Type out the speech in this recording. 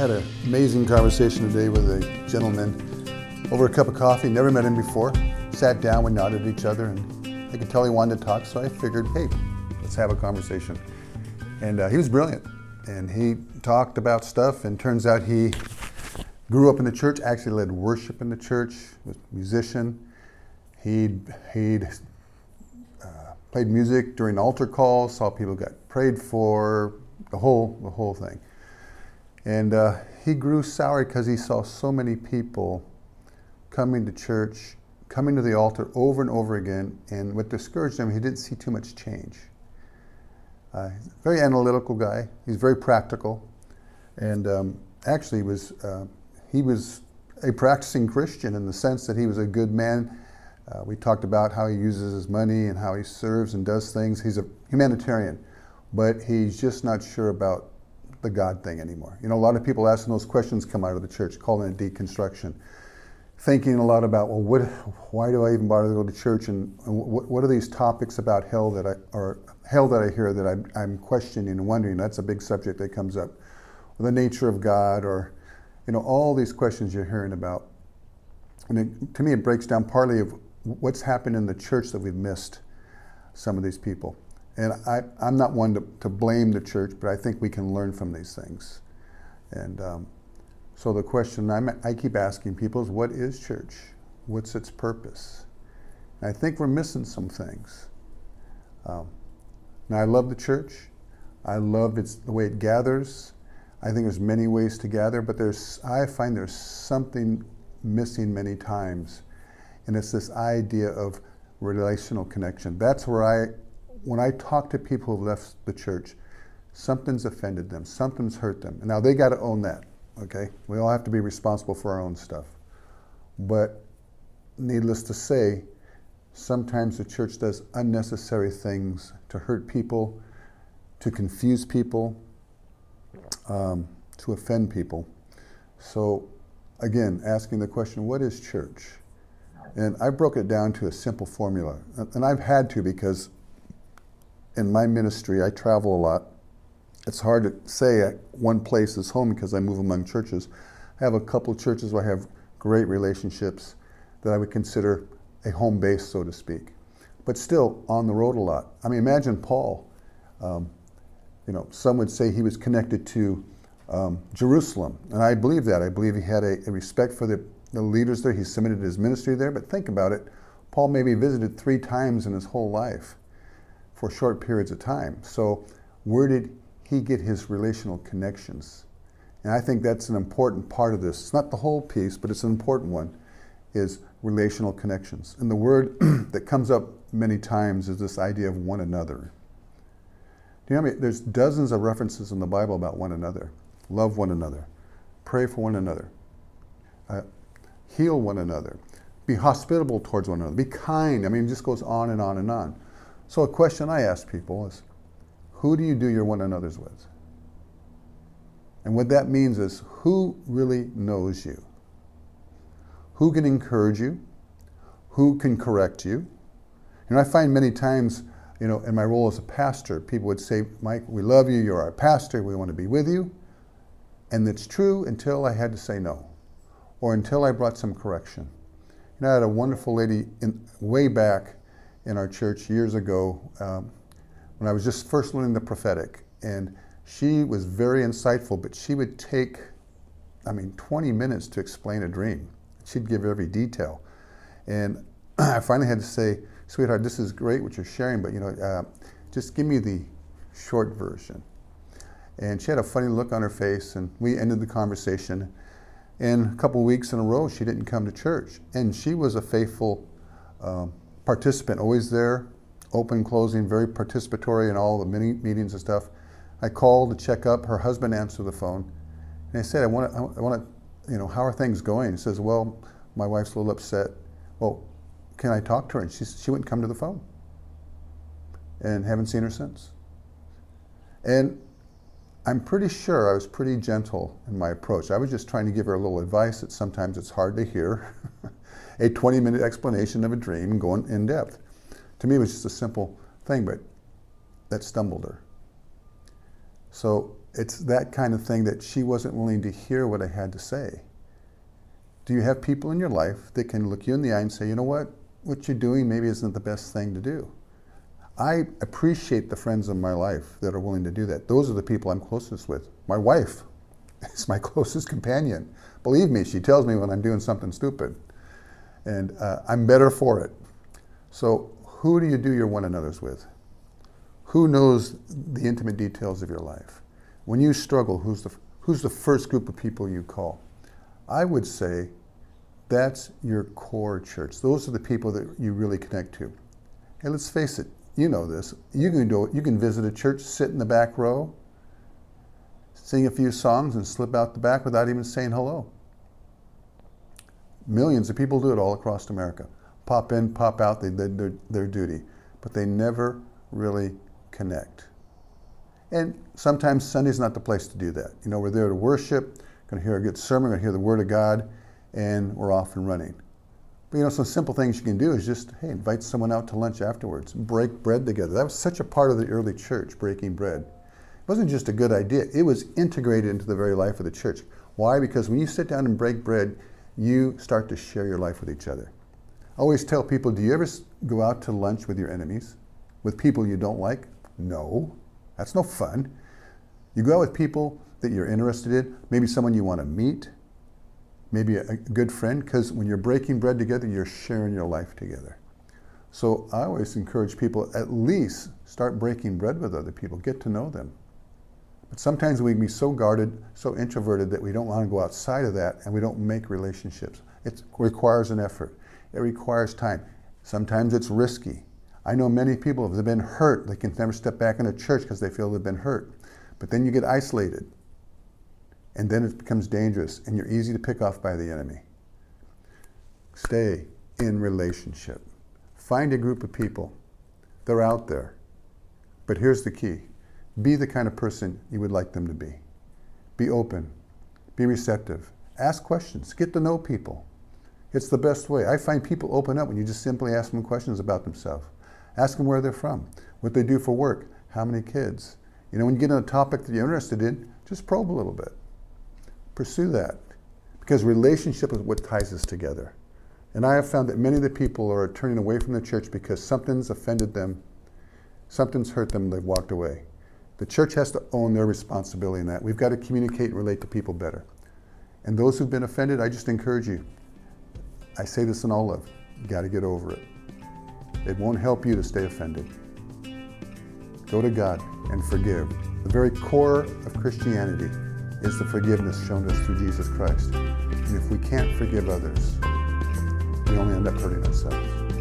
had an amazing conversation today with a gentleman over a cup of coffee. Never met him before. Sat down, we nodded at each other, and I could tell he wanted to talk, so I figured, hey, let's have a conversation. And uh, he was brilliant, and he talked about stuff, and turns out he grew up in the church, actually led worship in the church, was a musician. He'd, he'd uh, played music during altar calls, saw people get prayed for, the whole, the whole thing. And uh, he grew sour because he saw so many people coming to church, coming to the altar over and over again. And what discouraged him, he didn't see too much change. Uh, he's a very analytical guy. He's very practical, and um, actually was uh, he was a practicing Christian in the sense that he was a good man. Uh, we talked about how he uses his money and how he serves and does things. He's a humanitarian, but he's just not sure about the God thing anymore. You know, a lot of people asking those questions come out of the church, calling it deconstruction, thinking a lot about, well, what, why do I even bother to go to church, and, and what, what, are these topics about hell that I or hell that I hear that I'm, I'm questioning and wondering? That's a big subject that comes up, or the nature of God, or you know, all these questions you're hearing about. And it, to me, it breaks down partly of what's happened in the church that we've missed some of these people. And I, am not one to, to, blame the church, but I think we can learn from these things. And um, so the question I'm, i keep asking people is what is church? What's its purpose? And I think we're missing some things. Um, now, I love the church. I love its, the way it gathers. I think there's many ways to gather, but there's, I find there's something missing many times. And it's this idea of relational connection. That's where I when I talk to people who've left the church, something's offended them, something's hurt them. Now they got to own that, okay? We all have to be responsible for our own stuff. But needless to say, sometimes the church does unnecessary things to hurt people, to confuse people, um, to offend people. So, again, asking the question, what is church? And I broke it down to a simple formula. And I've had to because in my ministry, I travel a lot. It's hard to say one place is home because I move among churches. I have a couple of churches where I have great relationships that I would consider a home base, so to speak. But still on the road a lot. I mean, imagine Paul. Um, you know, some would say he was connected to um, Jerusalem, and I believe that. I believe he had a, a respect for the, the leaders there. He submitted his ministry there. But think about it. Paul maybe visited three times in his whole life for short periods of time. So, where did he get his relational connections? And I think that's an important part of this. It's not the whole piece, but it's an important one, is relational connections. And the word that comes up many times is this idea of one another. Do you know I mean? There's dozens of references in the Bible about one another. Love one another. Pray for one another. Uh, heal one another. Be hospitable towards one another. Be kind. I mean, it just goes on and on and on. So, a question I ask people is who do you do your one another's with? And what that means is who really knows you? Who can encourage you? Who can correct you? And I find many times, you know, in my role as a pastor, people would say, Mike, we love you, you're our pastor, we want to be with you. And it's true until I had to say no, or until I brought some correction. You know, I had a wonderful lady in, way back in our church years ago um, when I was just first learning the prophetic. And she was very insightful, but she would take, I mean, 20 minutes to explain a dream. She'd give every detail. And I finally had to say, sweetheart, this is great what you're sharing, but you know, uh, just give me the short version. And she had a funny look on her face, and we ended the conversation. And a couple weeks in a row, she didn't come to church. And she was a faithful um, participant, always there, open, closing, very participatory in all the mini meetings and stuff. I called to check up. Her husband answered the phone, and I said, "I want to, I want to, you know, how are things going?" He says, "Well, my wife's a little upset. Well, can I talk to her?" And she she wouldn't come to the phone, and haven't seen her since. And I'm pretty sure I was pretty gentle in my approach. I was just trying to give her a little advice that sometimes it's hard to hear. a 20 minute explanation of a dream going in depth. To me, it was just a simple thing, but that stumbled her. So it's that kind of thing that she wasn't willing to hear what I had to say. Do you have people in your life that can look you in the eye and say, you know what, what you're doing maybe isn't the best thing to do? I appreciate the friends in my life that are willing to do that. Those are the people I'm closest with. My wife is my closest companion. Believe me, she tells me when I'm doing something stupid. And uh, I'm better for it. So, who do you do your one another's with? Who knows the intimate details of your life? When you struggle, who's the, who's the first group of people you call? I would say that's your core church. Those are the people that you really connect to. Hey, let's face it, you know this. You can do you can visit a church, sit in the back row, sing a few songs, and slip out the back without even saying hello. Millions of people do it all across America. Pop in, pop out, they did their, their duty, but they never really connect. And sometimes Sunday's not the place to do that. You know, we're there to worship, going to hear a good sermon, going to hear the Word of God, and we're off and running. But you know, some simple things you can do is just, hey, invite someone out to lunch afterwards, break bread together. That was such a part of the early church, breaking bread. It wasn't just a good idea, it was integrated into the very life of the church. Why? Because when you sit down and break bread, you start to share your life with each other. I always tell people, do you ever go out to lunch with your enemies? With people you don't like? No. That's no fun. You go out with people that you're interested in, maybe someone you want to meet, maybe a, a good friend, because when you're breaking bread together, you're sharing your life together. So I always encourage people at least start breaking bread with other people, get to know them. But sometimes we can be so guarded, so introverted that we don't want to go outside of that and we don't make relationships. It requires an effort, it requires time. Sometimes it's risky. I know many people, if they've been hurt, they can never step back in a church because they feel they've been hurt. But then you get isolated and then it becomes dangerous and you're easy to pick off by the enemy. Stay in relationship. Find a group of people. They're out there. But here's the key be the kind of person you would like them to be. Be open, be receptive, ask questions, get to know people. It's the best way. I find people open up when you just simply ask them questions about themselves. Ask them where they're from, what they do for work, how many kids. You know, when you get on a topic that you're interested in, just probe a little bit. Pursue that because relationship is what ties us together. And I have found that many of the people are turning away from the church because something's offended them, something's hurt them, they've walked away. The church has to own their responsibility in that. We've got to communicate and relate to people better. And those who've been offended, I just encourage you. I say this in all love. You got to get over it. It won't help you to stay offended. Go to God and forgive. The very core of Christianity is the forgiveness shown to us through Jesus Christ. And if we can't forgive others, we only end up hurting ourselves.